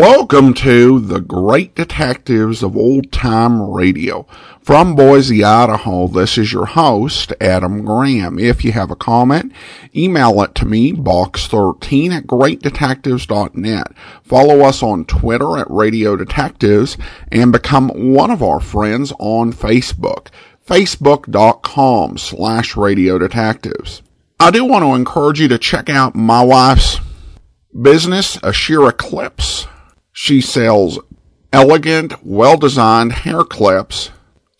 Welcome to the Great Detectives of Old Time Radio. From Boise, Idaho, this is your host, Adam Graham. If you have a comment, email it to me, box13 at greatdetectives.net. Follow us on Twitter at Radio Detectives and become one of our friends on Facebook, facebook.com slash Radio Detectives. I do want to encourage you to check out my wife's business, Ashira Clips. She sells elegant, well-designed hair clips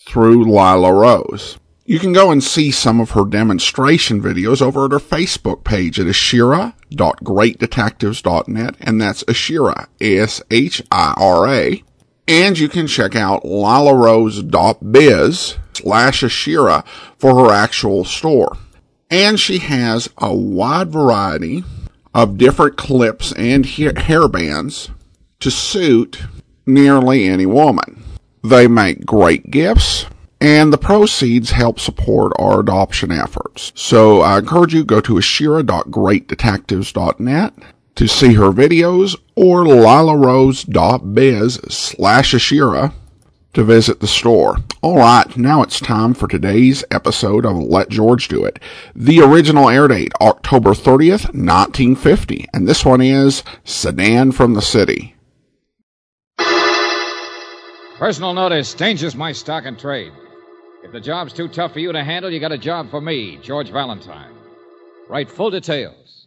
through Lilla Rose. You can go and see some of her demonstration videos over at her Facebook page at ashira.greatdetectives.net, and that's Ashira, A-S-H-I-R-A. And you can check out lillarose.biz slash Ashira for her actual store. And she has a wide variety of different clips and hair bands to suit nearly any woman. They make great gifts and the proceeds help support our adoption efforts. So I encourage you go to ashira.greatdetectives.net to see her videos or lillarose.biz slash ashira to visit the store. All right, now it's time for today's episode of Let George Do It. The original air date, October 30th, 1950, and this one is Sedan from the City. Personal notice changes my stock and trade. If the job's too tough for you to handle, you got a job for me, George Valentine. Write full details.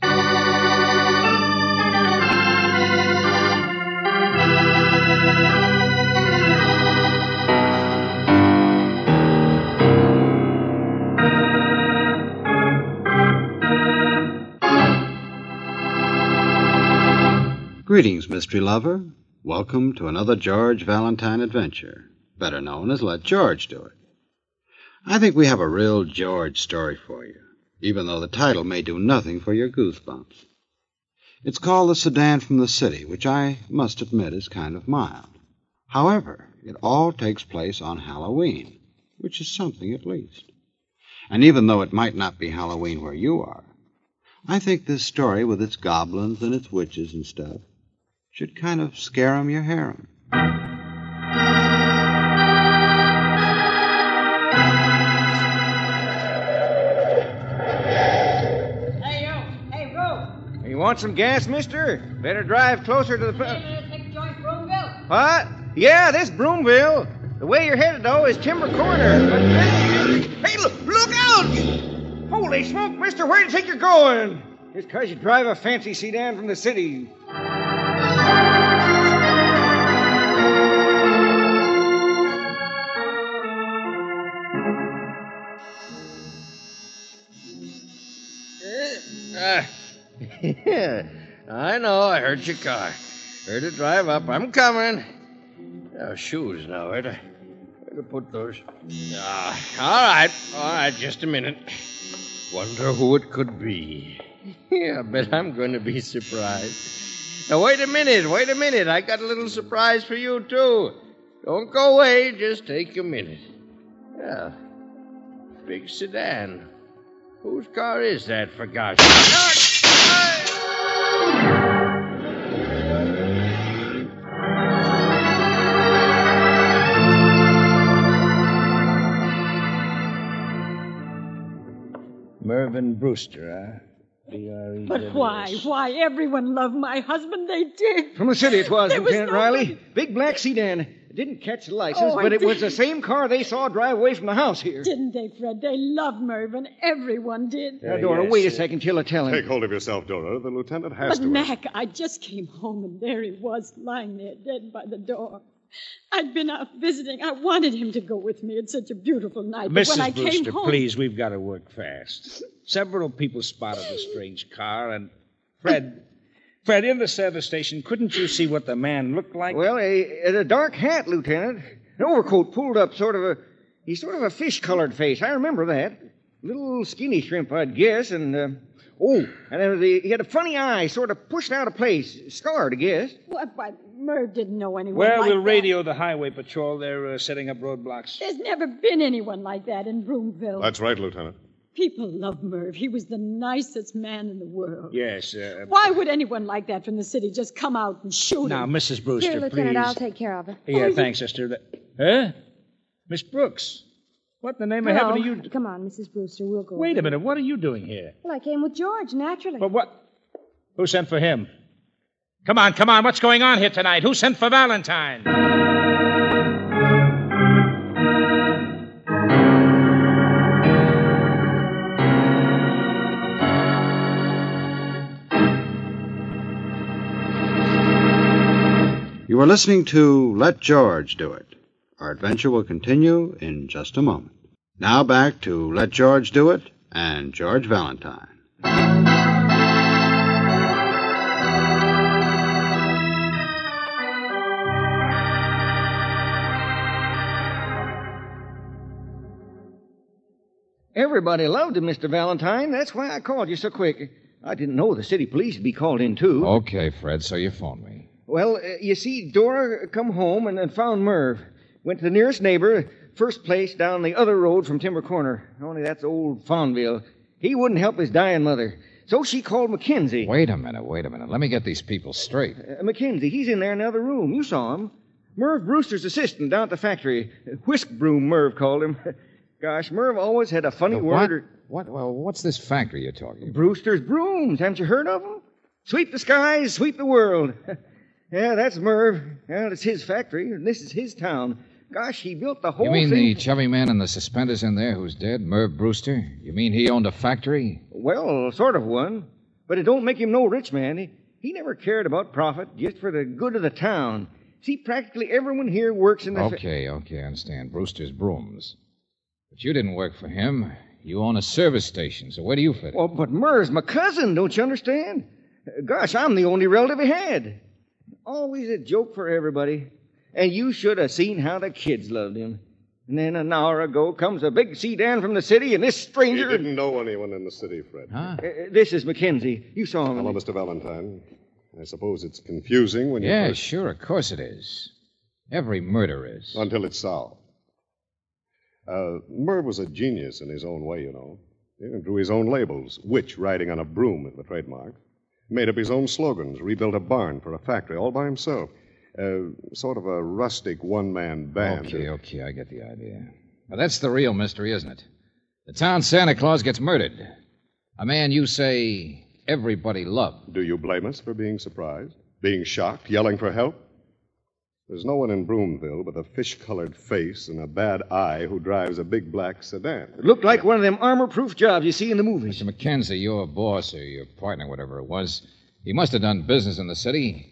Greetings, mystery lover. Welcome to another George Valentine adventure, better known as Let George Do It. I think we have a real George story for you, even though the title may do nothing for your goosebumps. It's called The Sedan from the City, which I must admit is kind of mild. However, it all takes place on Halloween, which is something at least. And even though it might not be Halloween where you are, I think this story, with its goblins and its witches and stuff, should kind of scare 'em your harem. Hey, you. Hey, Roo. You want some gas, mister? Better drive closer to the. Hey, take joint Broomville. What? Yeah, this Broomville. The way you're headed, though, is Timber Corner. But this... Hey, look, look out! Holy smoke, mister, where do you think you're going? Just 'cause you drive a fancy sedan from the city. Yeah, I know. I heard your car. Heard it drive up. I'm coming. Oh, shoes now. Where to, where to put those? Ah, all right. All right, just a minute. Wonder who it could be. Yeah, I bet I'm going to be surprised. Now, wait a minute. Wait a minute. I got a little surprise for you, too. Don't go away. Just take a minute. Yeah. Big sedan. Whose car is that, for gosh Mervyn Brewster, eh? huh? B-R-E-W-S. But why? Why? Everyone loved my husband. They did. From the city it was, There was Lieutenant no Riley. way- Big black sedan. It didn't catch the license, Oh, I but it was did. the same car they saw drive away from the house here. Didn't they, Fred? They loved Mervyn. Everyone did. Now, Dora, wait a second till I tell him. Take hold of yourself, Dora. The lieutenant has to. But to. Mac, I just came home and there he was, lying there dead by the door. I'd been out visiting. I wanted him to go with me. It's such a beautiful night. But when I Mrs. came Brewster, home, please, we've got to work fast. Several people spotted the strange car, and Fred, Fred, in the service station, couldn't you see what the man looked like? Well, a, a dark hat, Lieutenant. An overcoat pulled up, sort of a. He's sort of a fish colored face. I remember that. Little skinny shrimp, I'd guess, and. Uh, oh, and uh, the, he had a funny eye, sort of pushed out of place. Scarred, I guess. what? But Merv didn't know anyone well, like we'll that. radio the highway patrol. They're uh, setting up roadblocks. There's never been anyone like that in Broomville. That's right, Lieutenant. People love Merv. He was the nicest man in the world. Yes. Uh, Why would anyone like that from the city just come out and shoot now, him? Now, Mrs. Brewster, Here, Lieutenant, please. I'll take care of it. Yeah, thanks, sister. That- Huh? Miss Brooks. What in the name of heaven are you? Come on, Mrs. Brewster. We'll go. Wait a minute. What are you doing here? Well, I came with George, naturally. But what? Who sent for him? Come on, come on. What's going on here tonight? Who sent for Valentine? You are listening to Let George Do It. Our adventure will continue in just a moment. Now back to Let George Do It and George Valentine. Everybody loved him, Mr. Valentine. That's why I called you so quick. I didn't know the city police would be called in, too. Okay, Fred, so you phoned me. Well, uh, you see, Dora come home and, and found Merv. Went to the nearest neighbor, first place down the other road from Timber Corner. Only that's old Fonville. He wouldn't help his dying mother. So she called Mackenzie. Wait a minute, wait a minute. Let me get these people straight. Uh, Mackenzie, he's in there in the other room. You saw him. Merv Brewster's assistant down at the factory. Whisk broom, Merv called him. Gosh, Merv always had a funny The word. what? or- What? Well, what's this factory you're talking about? Brewster's brooms. Haven't you heard of them? Sweep the skies, sweep the world. yeah, that's Merv. Yeah, it's his factory, and this is his town. Gosh, he built the whole thing. You mean thing. the chubby man in the suspenders in there who's dead, Merv Brewster? You mean he owned a factory? Well, sort of one. But it don't make him no rich man. He, he never cared about profit, just for the good of the town. See, practically everyone here works in the. fa- Okay, okay, I understand. Brewster's brooms. But you didn't work for him. You own a service station, so where do you fit? Well, but Merv's my cousin, don't you understand? Gosh, I'm the only relative he had. Always a joke for everybody. And you should have seen how the kids loved him. And then an hour ago comes a big sedan from the city, and this He stranger. didn't know anyone in the city, Fred. Huh? Uh, this is Mackenzie. You saw him. Hello, Mr. Valentine. I suppose it's confusing when you Yeah, first... sure, of course it is. Every murder is. Until it's solved. Uh, Merv was a genius in his own way, you know. He drew his own labels. Witch riding on a broom is the trademark. Made up his own slogans. Rebuilt a barn for a factory all by himself. Uh, sort of a rustic one-man band. Okay, okay, I get the idea. Now, that's the real mystery, isn't it? The town Santa Claus gets murdered. A man you say everybody loved. Do you blame us for being surprised? Being shocked? Yelling for help? There's no one in Broomville with a fish colored face and a bad eye who drives a big black sedan. It looked like one of them armor proof jobs you see in the movies. Mr. Mackenzie, your boss or your partner, whatever it was, he must have done business in the city.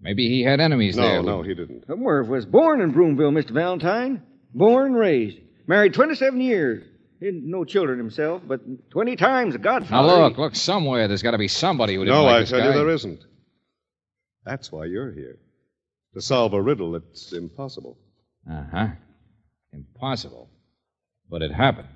Maybe he had enemies No, there. no, no, he didn't. Merv was born in Broomville, Mr. Valentine. Born and raised. Married 27 years. Didn't no children himself, but 20 times a godfather. Now look, look, somewhere there's got to be somebody who didn't No, like I this tell guy. you there isn't. That's why you're here. To solve a riddle that's impossible. Uh huh. Impossible. But it happened.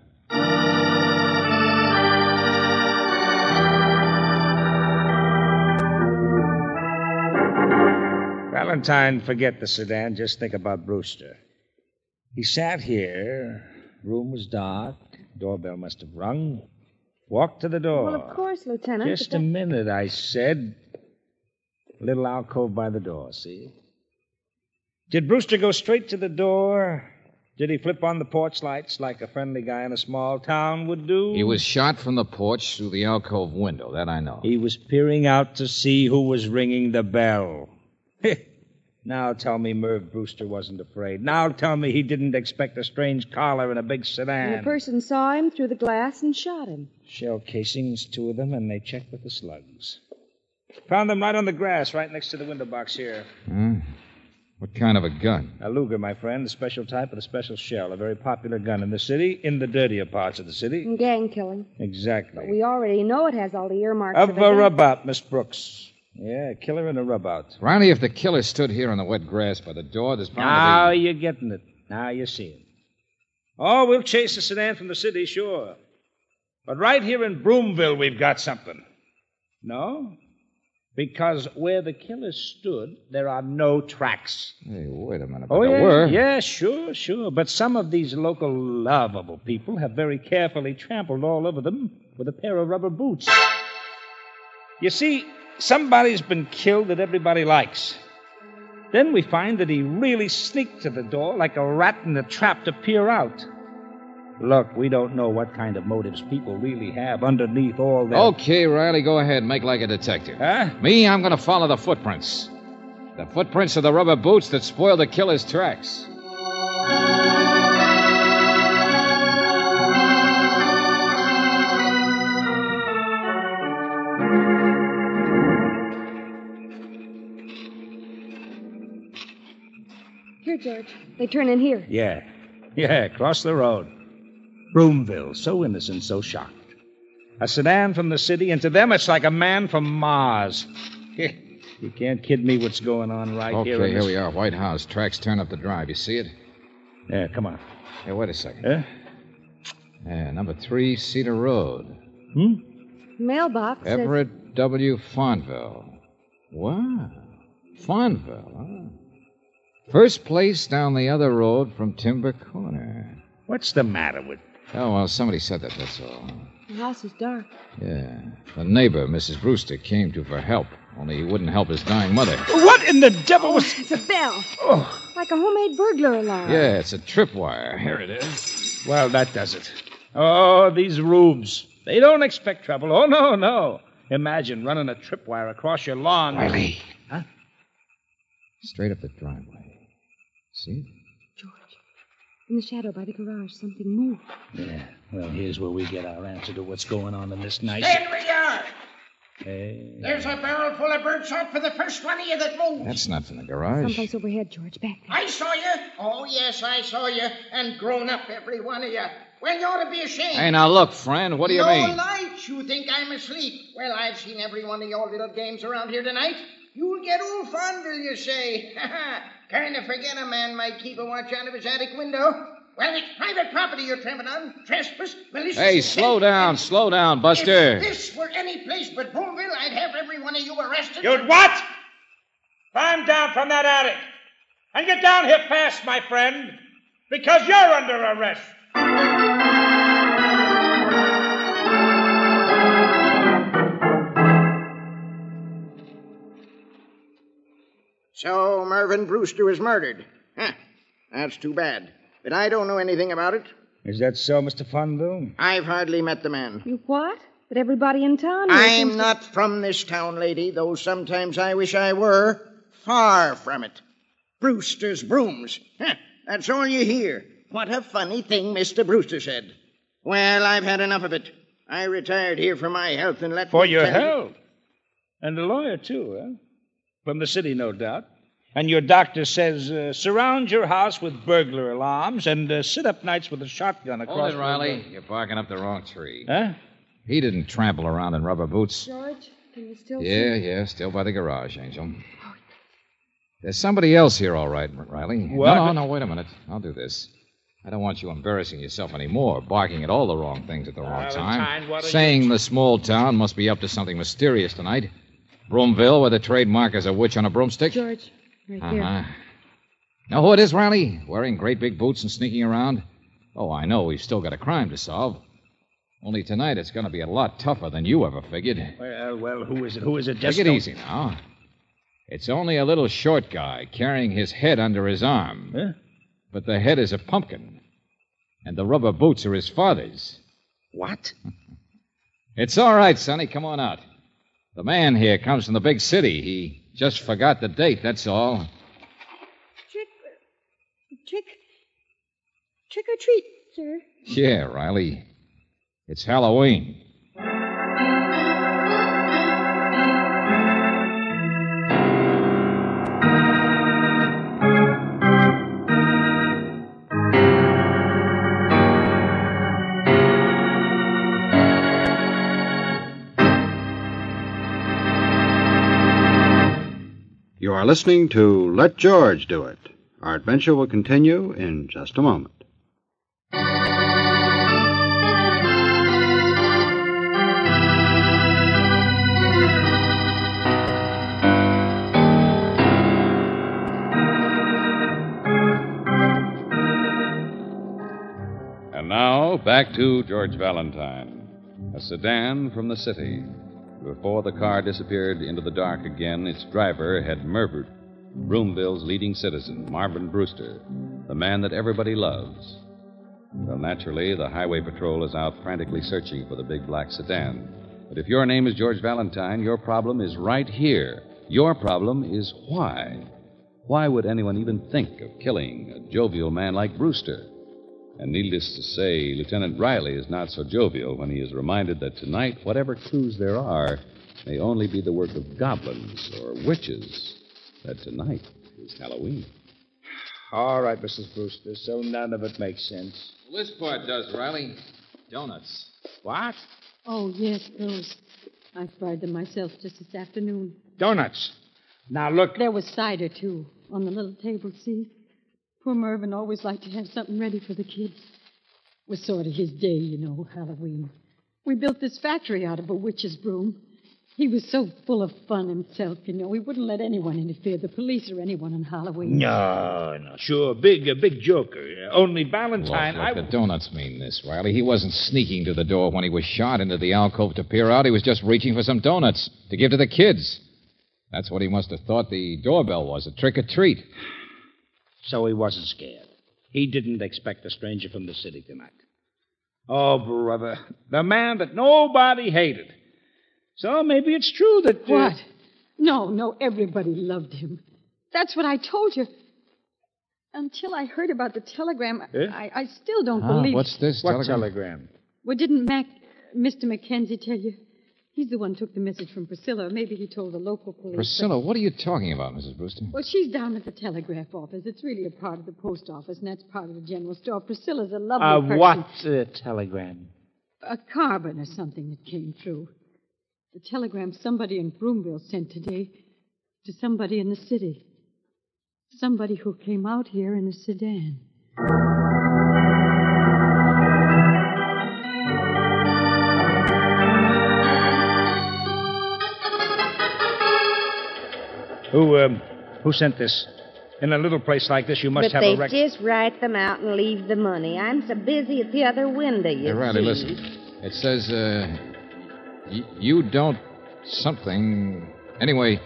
Valentine, forget the sedan. Just think about Brewster. He sat here. Room was dark. Doorbell must have rung. Walked to the door. Well, of course, Lieutenant. Just a that- minute, I said. Little alcove by the door, see? Did Brewster go straight to the door? Did he flip on the porch lights like a friendly guy in a small town would do? He was shot from the porch through the alcove window. That I know. He was peering out to see who was ringing the bell. now tell me Merv Brewster wasn't afraid. Now tell me he didn't expect a strange collar in a big And sedan. the person saw him through the glass and shot him. Shell casings, two of them, and they checked with the slugs. Found them right on the grass, right next to the window box here. Huh? What kind of a gun? A Luger, my friend, A special type with a special shell. A very popular gun in the city, in the dirtier parts of the city. Gang killing. Exactly. But We already know it has all the earmarks Of of a gun. rub out, Miss Brooks. Yeah, a killer and a rub out. Ronnie, if the killer stood here on the wet grass by the door, there's bound Now to you're getting it. Now you see it. Oh, we'll chase the sedan from the city, sure. But right here in Broomville, we've got something. No? Because where the killer stood, there are no tracks. Hey, wait a minute. Oh, there yeah. were. Yeah, sure, sure. But some of these local lovable people have very carefully trampled all over them with a pair of rubber boots. You see, somebody's been killed that everybody likes. Then we find that he really sneaked to the door like a rat in a trap to peer out. Look, we don't know what kind of motives people really have underneath all that. Okay, Riley, go ahead. Make like a detective. Huh? Me, I'm going to follow the footprints. The footprints of the rubber boots that spoiled the killer's tracks. Here, George. They turn in here. Yeah. Yeah, across the road. Broomville, so innocent, so shocked. A sedan from the city, and to them it's like a man from Mars. you can't kid me what's going on right okay, here. in here we are. White House. Tracks turn up the drive. You see it? Yeah, come on. Hey, wait a second. Huh? Yeah, number three, Cedar Road. Hmm? Mailbox says Everett W. Fonville. Wow. Fonville, huh? First place down the other road from Timber Corner. What's the matter with. Oh, well, somebody said that, that's all. the house is dark. Yeah. The neighbor, Mrs. Brewster, came to for help, only he wouldn't help his dying mother. What in the devil was. Oh, it's a bell. Oh. Like a homemade burglar alarm. Yeah, it's a tripwire. Here it is. Well, that does it. Oh, these rubes. They don't expect trouble. Oh, no, no. Imagine running a tripwire across your lawn. Riley. Huh? Straight up the driveway. See? George. In the shadow by the garage, something moved. Yeah. Well, here's where we get our answer to what's going on in this nice. There we are. Hey. There's a barrel full of birdshot for the first one of you that moves. That's not from the garage. Someplace overhead, George. Back there. I saw you. Oh, yes, I saw you. And grown up, every one of you. Well, you ought to be ashamed. Hey, now look, friend, what do you no mean? light. You think I'm asleep. Well, I've seen every one of your little games around here tonight. You'll get old fondle, you say. kind of forget a man might keep a watch out of his attic window. Well, it's private property you're tramping on. Trespass, malicious. Hey, slow down, and slow down, Buster. If this were any place but Broomville, I'd have every one of you arrested. You'd what? Climb down from that attic. And get down here fast, my friend. Because you're under arrest. So Mervyn Brewster was murdered. Huh. That's too bad. But I don't know anything about it. Is that so, Mr. Fonville? I've hardly met the man. You what? But everybody in town. I'm to- not from this town, lady, though sometimes I wish I were. Far from it. Brewster's brooms. Huh. That's all you hear. What a funny thing Mr. Brewster said. Well, I've had enough of it. I retired here for my health and let For me your tell you- health. And a lawyer, too, huh? From the city, no doubt. And your doctor says uh, surround your house with burglar alarms and uh, sit up nights with a shotgun across Hold it, the- Riley. You're barking up the wrong tree. Huh? He didn't trample around in rubber boots. George, can you still Yeah, see? yeah, still by the garage, Angel. There's somebody else here, all right, Riley. What? No, no, no, wait a minute. I'll do this. I don't want you embarrassing yourself anymore, barking at all the wrong things at the wrong Valentine, time. what Saying you- the small town must be up to something mysterious tonight. Broomville, where the trademark is a witch on a broomstick. George, right Uh here. huh. Know who it is, Riley? Wearing great big boots and sneaking around? Oh, I know. We've still got a crime to solve. Only tonight it's going to be a lot tougher than you ever figured. Well, well, who is it? Who is it? Just Take it don't- easy now. It's only a little short guy carrying his head under his arm. Huh? But the head is a pumpkin. And the rubber boots are his father's. What? It's all right, Sonny. Come on out. The man here comes from the big city. He just forgot the date, that's all. Trick, trick, trick or treat, sir. Yeah, Riley. It's Halloween. You are listening to Let George Do It. Our adventure will continue in just a moment. And now, back to George Valentine, a sedan from the city. Before the car disappeared into the dark again, its driver had murdered Broomville's leading citizen, Marvin Brewster, the man that everybody loves. Well, naturally, the Highway Patrol is out frantically searching for the big black sedan. But if your name is George Valentine, your problem is right here. Your problem is why? Why would anyone even think of killing a jovial man like Brewster? And needless to say, Lieutenant Riley is not so jovial when he is reminded that tonight, whatever clues there are, may only be the work of goblins or witches. That tonight is Halloween. All right, Mrs. Brewster, so none of it makes sense. Well, this part does, Riley. Donuts. What? Oh, yes, those. I fried them myself just this afternoon. Donuts. Now, look. There was cider, too, on the little table, see? Poor Mervyn always liked to have something ready for the kids. It was sort of his day, you know, Halloween. We built this factory out of a witch's broom. He was so full of fun himself, you know. He wouldn't let anyone interfere, the police or anyone on Halloween. No, no, sure. Big, a big joker. Only Valentine. Look, I... look, the donuts mean this, Riley. He wasn't sneaking to the door when he was shot into the alcove to peer out. He was just reaching for some donuts to give to the kids. That's what he must have thought the doorbell was a trick or treat. So he wasn't scared. He didn't expect a stranger from the city tonight. Oh, brother. The man that nobody hated. So maybe it's true that. uh, What? No, no, everybody loved him. That's what I told you. Until I heard about the telegram, Eh? I, I still don't Ah, believe. what's this What telegram? telegram? Well, didn't Mac, Mr. Mackenzie tell you? He's the one who took the message from Priscilla. Maybe he told the local police. but- Priscilla, what are you talking about, Mrs. Brewster? Well, she's down at the telegraph office. It's really a part of the post office, and that's part of the general store. Priscilla's a lovely Uh, person. what uh, telegram? A carbon or something that came through. The telegram somebody in Broomville sent today to somebody in the city. Somebody who came out here in a sedan. Who, um, who sent this? In a little place like this, you must but have they a record. just write them out and leave the money. I'm so busy at the other window, you Hey, Riley, see. listen. It says, uh, y- you don't something. Anyway,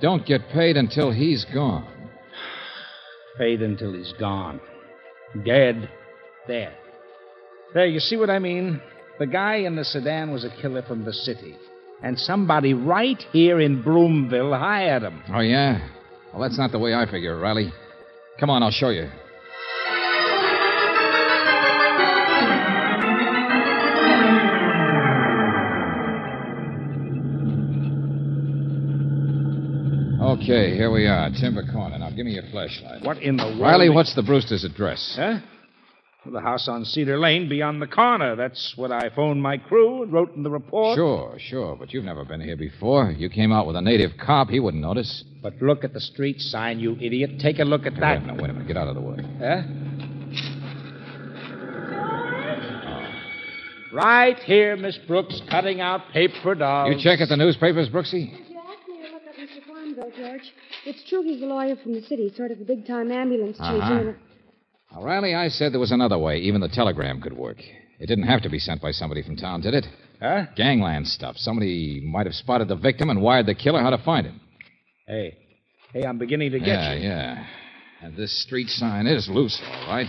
don't get paid until he's gone. Paid until he's gone. Dead. There. There, you see what I mean? The guy in the sedan was a killer from the city. And somebody right here in Broomville hired him. Oh, yeah? Well, that's not the way I figure, Riley. Come on, I'll show you. Okay, here we are, Timber Corner. Now, give me your flashlight. What in the world? Riley, what's the Brewster's address? Huh? Well, the house on Cedar Lane beyond the corner. That's what I phoned my crew and wrote in the report. Sure, sure, but you've never been here before. You came out with a native cop, he wouldn't notice. But look at the street sign, you idiot. Take a look at Hey, that. Wait a minute, wait a minute. Get out of the way. Huh? Right here, Miss Brooks, cutting out paper dolls. You check at the newspapers, Brooksy? You asked me to look up Mr. Fonville, George. It's true he's a lawyer from the city, sort of a big time ambulance chaser. Uh-huh. and a- Now, Riley, I said there was another way. Even the telegram could work. It didn't have to be sent by somebody from town, did it? Huh? Gangland stuff. Somebody might have spotted the victim and wired the killer how to find him. Hey. Hey, I'm beginning to get yeah, you. yeah. yeah. And this street sign is loose, all right.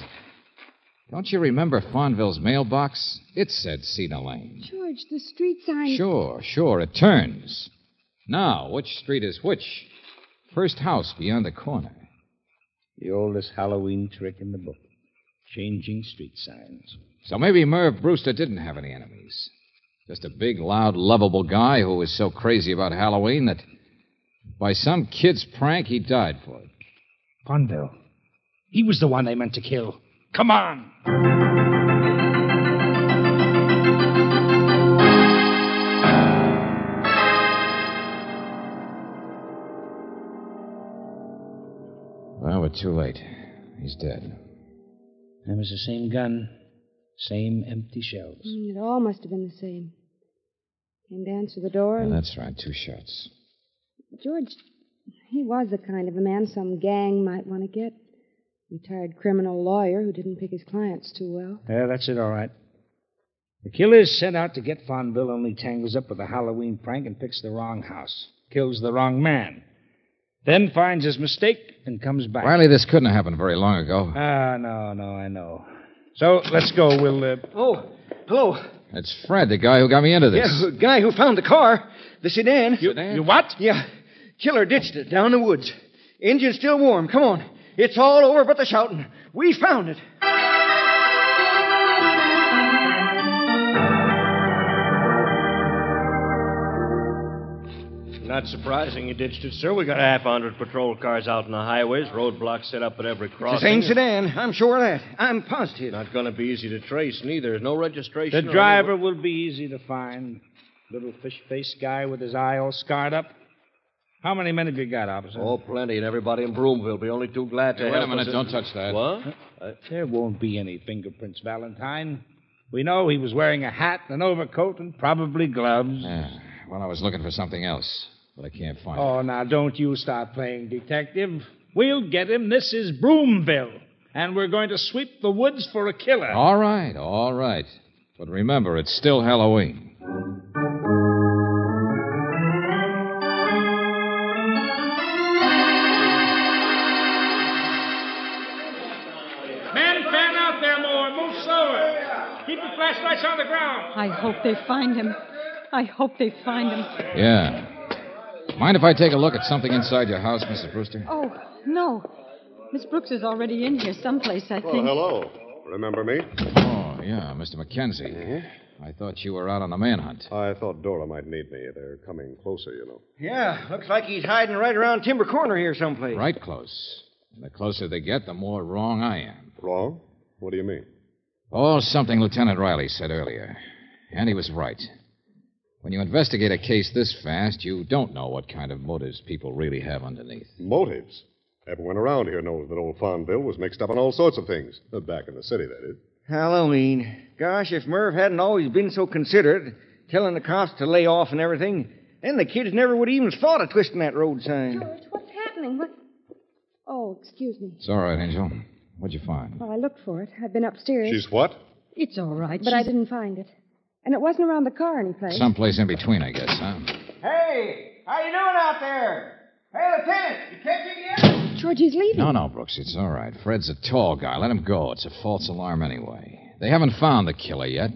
Don't you remember Fonville's mailbox? It said Cedar Lane. George, the street sign. Sure, sure, it turns. Now, which street is which? First house beyond the corner. The oldest Halloween trick in the book. Changing street signs. So maybe Merv Brewster didn't have any enemies. Just a big, loud, lovable guy who was so crazy about Halloween that by some kid's prank he died for it. Fonville. He was the one they meant to kill. Come on. Well, too late. He's dead. And It was the same gun, same empty shells. Mm, It all must have been the same. Came to answer the door, Yeah, and that's right, two shots. George, he was the kind of a man some gang might want to get. Retired criminal lawyer who didn't pick his clients too well. Yeah, that's it, all right. The killer's set out to get Fonville, only tangles up with a Halloween prank and picks the wrong house. Kills the wrong man. Then finds his mistake and comes back. Riley, this couldn't have happened very long ago. Ah, no, no, I know. So let's go. We'll. Uh... Oh, hello. It's Fred, the guy who got me into this. Yeah, the guy who found the car, the sedan. You, you what? Yeah. Killer ditched it down the woods. Engine's still warm. Come on. It's all over but the shouting. We found it. Not surprising you ditched it, sir. We got half a half hundred patrol cars out on the highways, roadblocks set up at every It's the crossing. same sedan. I'm sure of that. I'm positive. Not going to be easy to trace, neither. No registration. The driver any- will be easy to find. Little fish faced guy with his eye all scarred up. How many men have you got, officer? Oh, plenty, and everybody in Broomville will be only too glad to Hey, wait a help minute. us. Don't touch that. What? Uh, There won't be any fingerprints, Valentine. We know he was wearing a hat, and an overcoat, and probably gloves. Yeah. Well, I was looking for something else, but I can't find Oh, now don't you start playing detective. We'll get him. This is Broomville. And we're going to sweep the woods for a killer. All right, all right. But remember, it's still Halloween. Men, fan out there more. Move slower. Keep your flashlights on the ground. I hope they find him. I hope they find him. Yeah. Mind if I take a look at something inside your house, Mrs. Brewster? Oh, no. Miss Brooks is already in here someplace, I Well, think. hello. Remember me? Oh, yeah, Mr. McKenzie. Mm-hmm. I thought you were out on the manhunt. I thought Dora might need me. They're coming closer, you know. Yeah, looks like he's hiding right around Timber Corner here someplace. Right close. And the closer they get, the more wrong I am. Wrong? What do you mean? Oh, something Lieutenant Riley said earlier. And he was right. When you investigate a case this fast, you don't know what kind of motives people really have underneath. Motives. Everyone around here knows that old Fonville was mixed up in all sorts of things. Uh, Back in the city, that is. Halloween. Gosh, if Merv hadn't always been so considerate, telling the cops to lay off and everything, then the kids never would have even thought of twisting that road sign. George, what's happening? What? Oh, excuse me. It's all right, Angel. What'd you find? Well, I looked for it. I've been upstairs. She's what? It's all right. But I didn't find it. And it wasn't around the car anyplace. Someplace in between, I guess, huh? Hey, how you doing out there? Hey, Lieutenant, you catching yet? George, he's leaving. No, no, Brooks, it's all right. Fred's a tall guy. Let him go. It's a false alarm anyway. They haven't found the killer yet.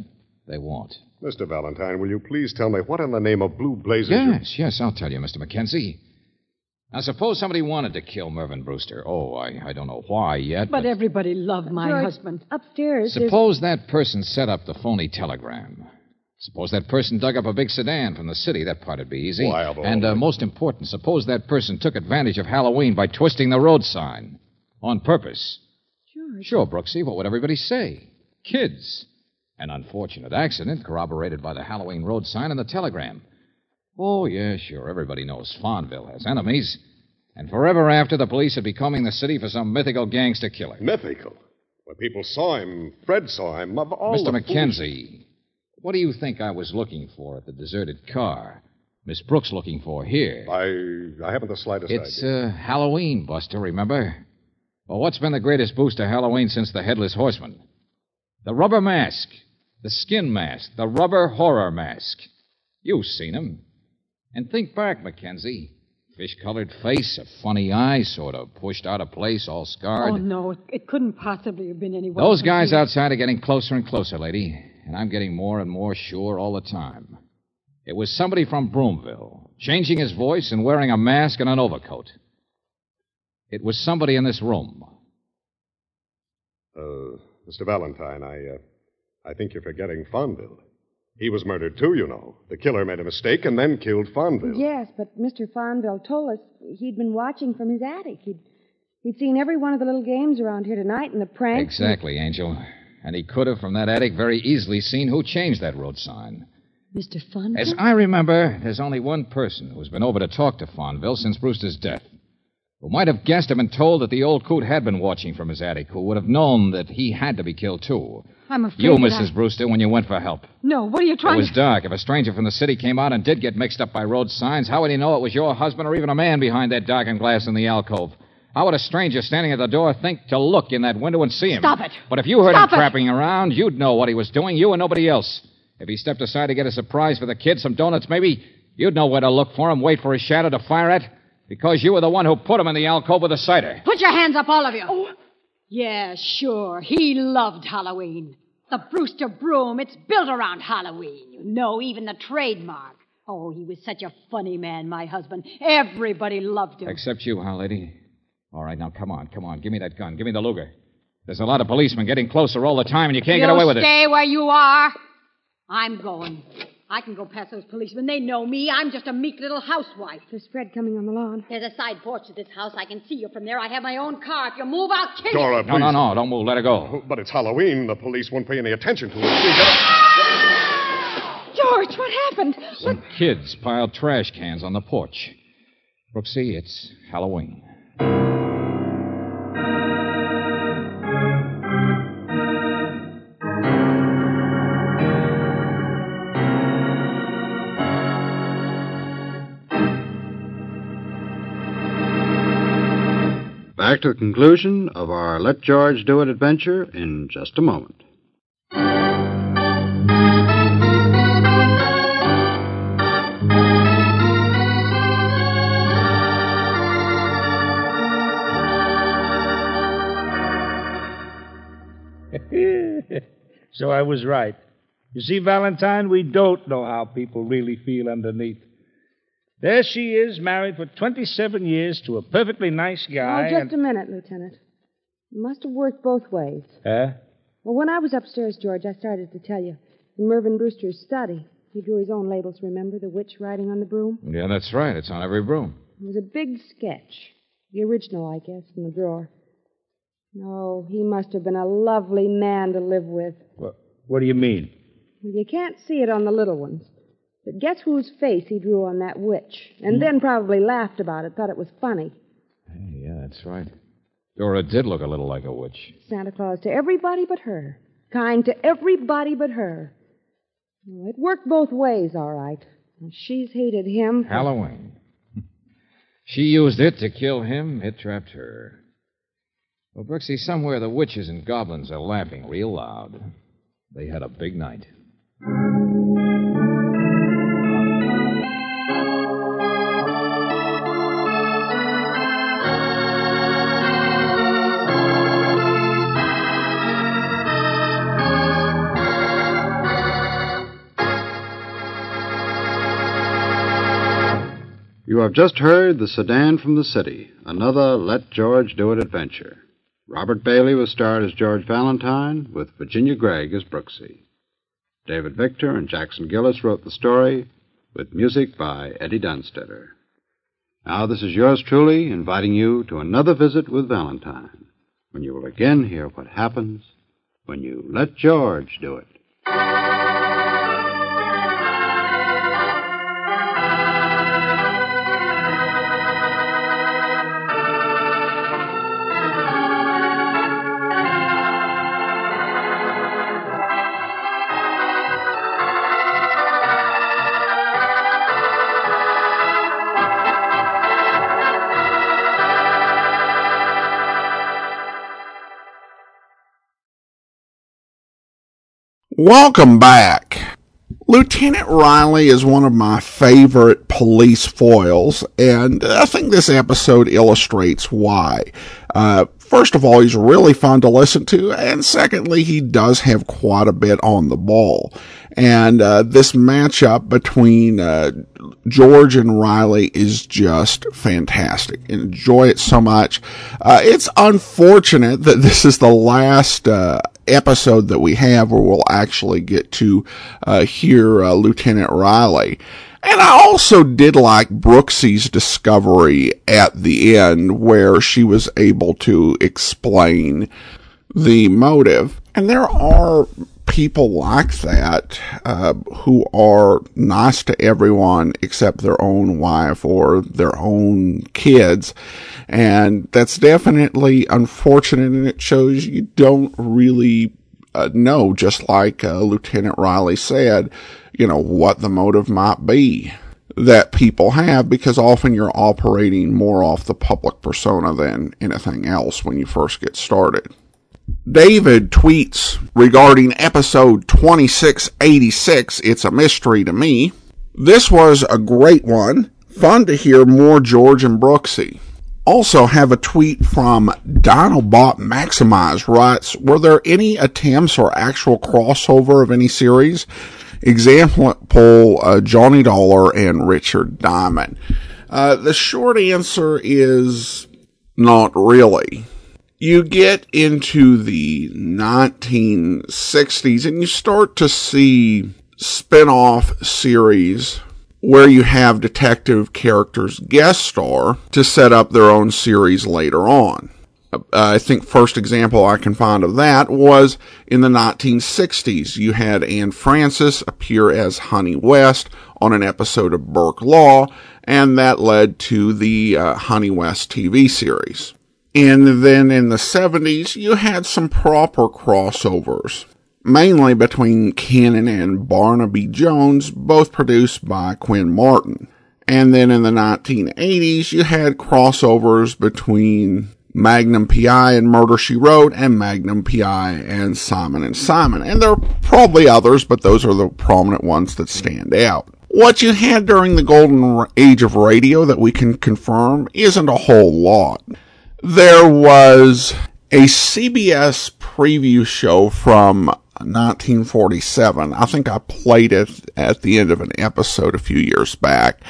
They won't. Mr. Valentine, will you please tell me what in the name of blue blazes you... Yes, yes, I'll tell you, Mr. McKenzie. Now, suppose somebody wanted to kill Mervyn Brewster. Oh, I, I don't know why yet. But everybody loved my George, husband. Upstairs. there's- Suppose that person set up the phony telegram. Suppose that person dug up a big sedan from the city. That part'd be easy. Why, of and uh, most important, suppose that person took advantage of Halloween by twisting the road sign on purpose. George. Sure, Brooksy. What would everybody say? Kids. An unfortunate accident corroborated by the Halloween road sign and the telegram. Oh, yeah, sure. Everybody knows Fonville has enemies. And forever after, the police would be combing the city for some mythical gangster killer. Mythical. When people saw him, Fred saw him, of all Mr. the foolish- McKenzie, what do you think I was looking for at the deserted car? Miss Brooks looking for here? I, I haven't the slightest It's idea. uh, Halloween, Buster, remember? Well, what's been the greatest boost to Halloween since the Headless Horseman? The rubber mask. The skin mask. The rubber horror mask. You've seen 'em. And think back, Mackenzie. Fish colored face, a funny eye, sort of pushed out of place, all scarred. Oh, no. It, it couldn't possibly have been anyone. Those guys here. outside are getting closer and closer, lady. And I'm getting more and more sure all the time. It was somebody from Broomville, changing his voice and wearing a mask and an overcoat. It was somebody in this room. Uh, Mr. Valentine, I, uh, I think you're forgetting Fonville. He was murdered, too, you know. The killer made a mistake and then killed Fonville. Yes, but Mr. Fonville told us he'd been watching from his attic. He'd, he'd seen every one of the little games around here tonight and the pranks. Exactly, Angel. And he could have, from that attic, very easily seen who changed that road sign. Mr. Fonville? As I remember, there's only one person who's been over to talk to Fonville since Brewster's death. Who might have guessed and been told that the old coot had been watching from his attic, who would have known that he had to be killed, too. I'm afraid. You, that Mrs. I... Brewster, when you went for help. No, what are you trying to It was to. dark. If a stranger from the city came out and did get mixed up by road signs, how would he know it was your husband or even a man behind that darkened glass in the alcove? How would a stranger standing at the door think to look in that window and see him? Stop it. But if you heard Stop him it. trapping around, you'd know what he was doing, you and nobody else. If he stepped aside to get a surprise for the kids, some donuts maybe, you'd know where to look for him, wait for his shadow to fire at. Because you were the one who put him in the alcove with the cider. Put your hands up, all of you. Oh. Yeah, sure. He loved Halloween. The Brewster broom, it's built around Halloween. You know, even the trademark. Oh, he was such a funny man, my husband. Everybody loved him. Except you, huh, lady? All right, now come on, come on. Give me that gun. Give me the Luger. There's a lot of policemen getting closer all the time, and you can't you get away with it. stay where you are. I'm going. I can go past those policemen. They know me. I'm just a meek little housewife. There's Fred coming on the lawn. There's a side porch to this house. I can see you from there. I have my own car. If you move, I'll kill Dora, you. please. No, no, no. Don't move. Let her go. Oh, but it's Halloween. The police won't pay any attention to it. Please, get George, what happened? Some kids piled trash cans on the porch. Brooksy, it's Halloween. To the conclusion of our Let George Do It adventure in just a moment. so I was right. You see, Valentine, we don't know how people really feel underneath. There she is, married for 27 years to a perfectly nice guy. oh, just a minute, Lieutenant. It must have worked both ways. Huh? Well, when I was upstairs, George, I started to tell you. In Mervyn Brewster's study, he drew his own labels, remember? The witch riding on the broom? Yeah, that's right. It's on every broom. It was a big sketch. The original, I guess, in the drawer. Oh, he must have been a lovely man to live with. What, what do you mean? Well, you can't see it on the little ones. But guess whose face he drew on that witch? And then probably laughed about it, thought it was funny. Hey, yeah, that's right. Dora did look a little like a witch. Santa Claus to everybody but her. Kind to everybody but her. Well, it worked both ways, all right. And She's hated him. Halloween. She used it to kill him. It trapped her. Well, Brooksy, somewhere the witches and goblins are laughing real loud. They had a big night. You have just heard The Sedan from the City, another Let George Do It adventure. Robert Bailey was starred as George Valentine, with Virginia Gregg as Brooksy. David Victor and Jackson Gillis wrote the story, with music by Eddie Dunstedter. Now, this is yours truly, inviting you to another visit with Valentine, when you will again hear what happens when you let George do it. Welcome back. Lieutenant Riley is one of my favorite police foils, and I think this episode illustrates why. Uh, first of all, he's really fun to listen to, and secondly, he does have quite a bit on the ball. And uh, this matchup between uh, George and Riley is just fantastic. Enjoy it so much. Uh, it's unfortunate that this is the last uh, episode that we have where we'll actually get to uh, hear uh, Lieutenant Riley. And I also did like Brooksy's discovery at the end where she was able to explain the motive. And there are people like that uh, who are nice to everyone except their own wife or their own kids. And that's definitely unfortunate, and it shows you don't really uh, know, just like uh, Lieutenant Riley said, you know, what the motive might be. that people have because often you're operating more off the public persona than anything else when you first get started. David tweets regarding episode 2686, It's a Mystery to Me. This was a great one. Fun to hear more George and Brooksy. Also have a tweet from Dinobot Maximize writes, were there any attempts or actual crossover of any series? Example, uh, Johnny Dollar and Richard Diamond. Uh, the short answer is not really. You get into the 1960s and you start to see spin-off series where you have detective characters guest star to set up their own series later on. Uh, I think first example I can find of that was in the 1960s. You had Anne Francis appear as Honey West on an episode of Burke Law, and that led to the uh, Honey West TV series. And then in the 70s, you had some proper crossovers mainly between Cannon and Barnaby Jones, both produced by Quinn Martin. And then in the 1980s, you had crossovers between Magnum PI and Murder She Wrote and Magnum PI and Simon and Simon. And there are probably others, but those are the prominent ones that stand out. What you had during the golden age of radio that we can confirm isn't a whole lot. There was a CBS preview show from 1947. I think I played it at the end of an episode a few years back,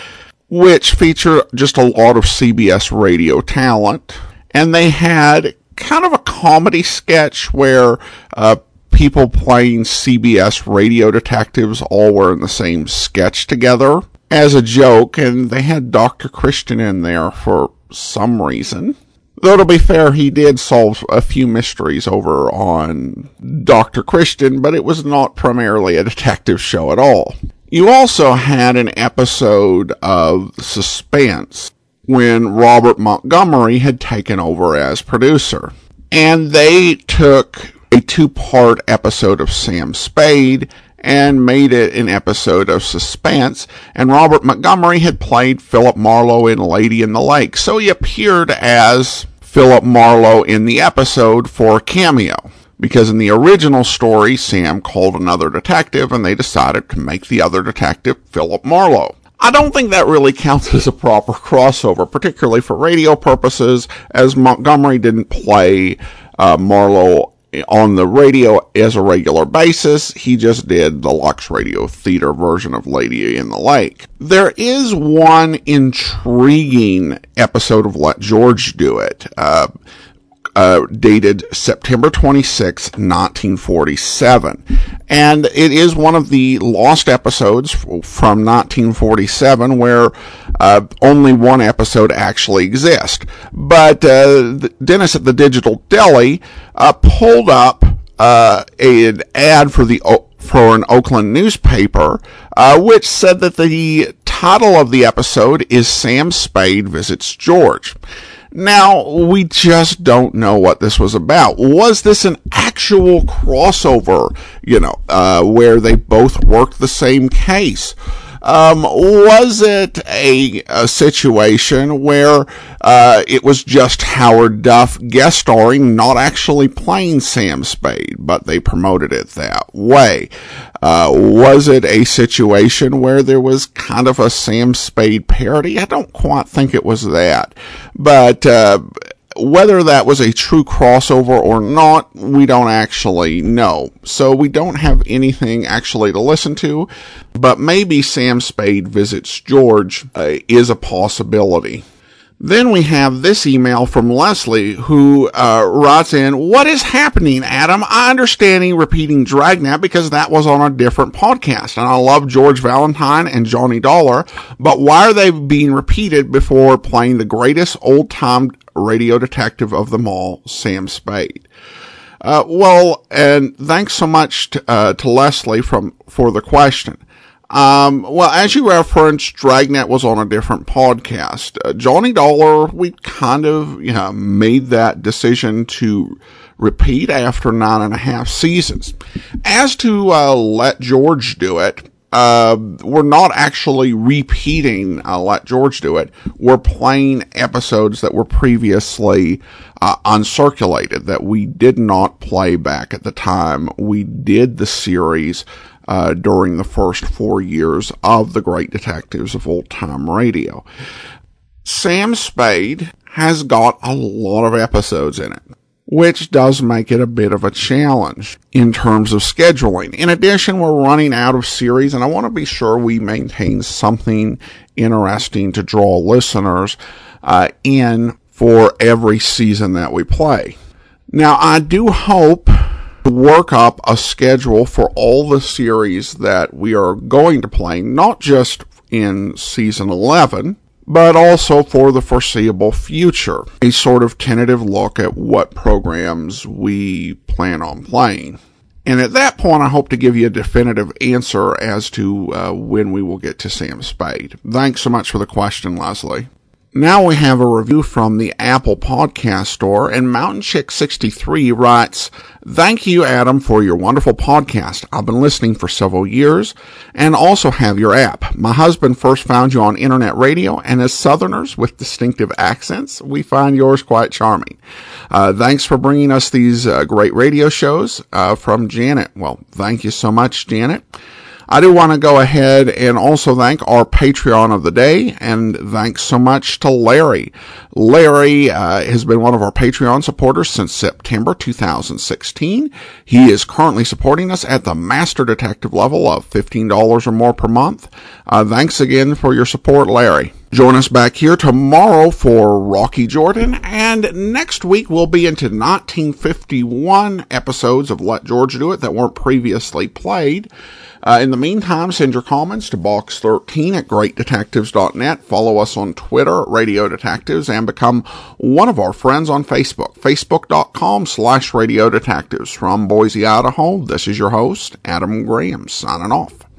which featured just a lot of CBS radio talent. And they had kind of a comedy sketch where uh, people playing CBS radio detectives all were in the same sketch together as a joke. And they had Dr. Christian in there for some reason. Though to be fair, he did solve a few mysteries over on Dr. Christian, but it was not primarily a detective show at all. You also had an episode of Suspense when Robert Montgomery had taken over as producer. And they took a two part episode of Sam Spade and made it an episode of suspense. And Robert Montgomery had played Philip Marlowe in Lady in the Lake, so he appeared as Philip Marlowe in the episode for cameo. Because in the original story, Sam called another detective and they decided to make the other detective Philip Marlowe. I don't think that really counts as a proper crossover, particularly for radio purposes, as Montgomery didn't play uh, Marlowe on the radio as a regular basis. He just did the Lux Radio Theater version of Lady in the Lake. There is one intriguing episode of Let George Do It. Uh, uh, dated September 26, 1947. And it is one of the lost episodes from 1947 where uh, only one episode actually exists. But uh, Dennis at the Digital Deli uh, pulled up uh, an ad for the for an Oakland newspaper, uh, which said that the title of the episode is Sam Spade Visits George. Now, we just don't know what this was about. Was this an actual crossover, you know, uh, where they both worked the same case? Um, was it a, a situation where uh, it was just Howard Duff guest starring, not actually playing Sam Spade, but they promoted it that way? Uh, was it a situation where there was kind of a Sam Spade parody? I don't quite think it was that, but uh, whether that was a true crossover or not, we don't actually know. So we don't have anything actually to listen to, but maybe Sam Spade visits George uh, is a possibility. Then we have this email from Leslie who uh, writes in, What is happening, Adam? I understand he repeating Dragnet because that was on a different podcast. And I love George Valentine and Johnny Dollar, but why are they being repeated before playing the greatest old time radio detective of them all, Sam Spade? Uh, well, and thanks so much to, uh, to Leslie from for the question. Um, well, as you referenced, Dragnet was on a different podcast. Uh, Johnny Dollar, we kind of you know, made that decision to repeat after nine and a half seasons. As to uh, let George do it, uh, we're not actually repeating uh, Let George Do It. We're playing episodes that were previously uh, uncirculated that we did not play back at the time we did the series uh, during the first four years of the Great Detectives of Old Time Radio. Sam Spade has got a lot of episodes in it which does make it a bit of a challenge in terms of scheduling. In addition, we're running out of series and I want to be sure we maintain something interesting to draw listeners uh, in for every season that we play. Now, I do hope to work up a schedule for all the series that we are going to play, not just in season 11, but also for the foreseeable future. A sort of tentative look at what programs we plan on playing. And at that point, I hope to give you a definitive answer as to uh, when we will get to Sam Spade. Thanks so much for the question, Leslie. Now we have a review from the Apple Podcast Store, and Mountain Chick 63 writes, Thank you, Adam, for your wonderful podcast. I've been listening for several years and also have your app. My husband first found you on internet radio, and as Southerners with distinctive accents, we find yours quite charming. Uh, thanks for bringing us these uh, great radio shows uh, from Janet. Well, thank you so much, Janet. I do want to go ahead and also thank our Patreon of the day, and thanks so much to Larry. Larry uh, has been one of our Patreon supporters since September 2016. He is currently supporting us at the Master Detective level of $15 or more per month. Uh, thanks again for your support, Larry. Join us back here tomorrow for Rocky Jordan, and next week we'll be into 1951 episodes of Let George Do It that weren't previously played. Uh, in the meantime, send your comments to box13 at greatdetectives.net. Follow us on Twitter, at Radio Detectives, and become one of our friends on Facebook, facebook.com slash Radio Detectives. From Boise, Idaho, this is your host, Adam Graham, signing off.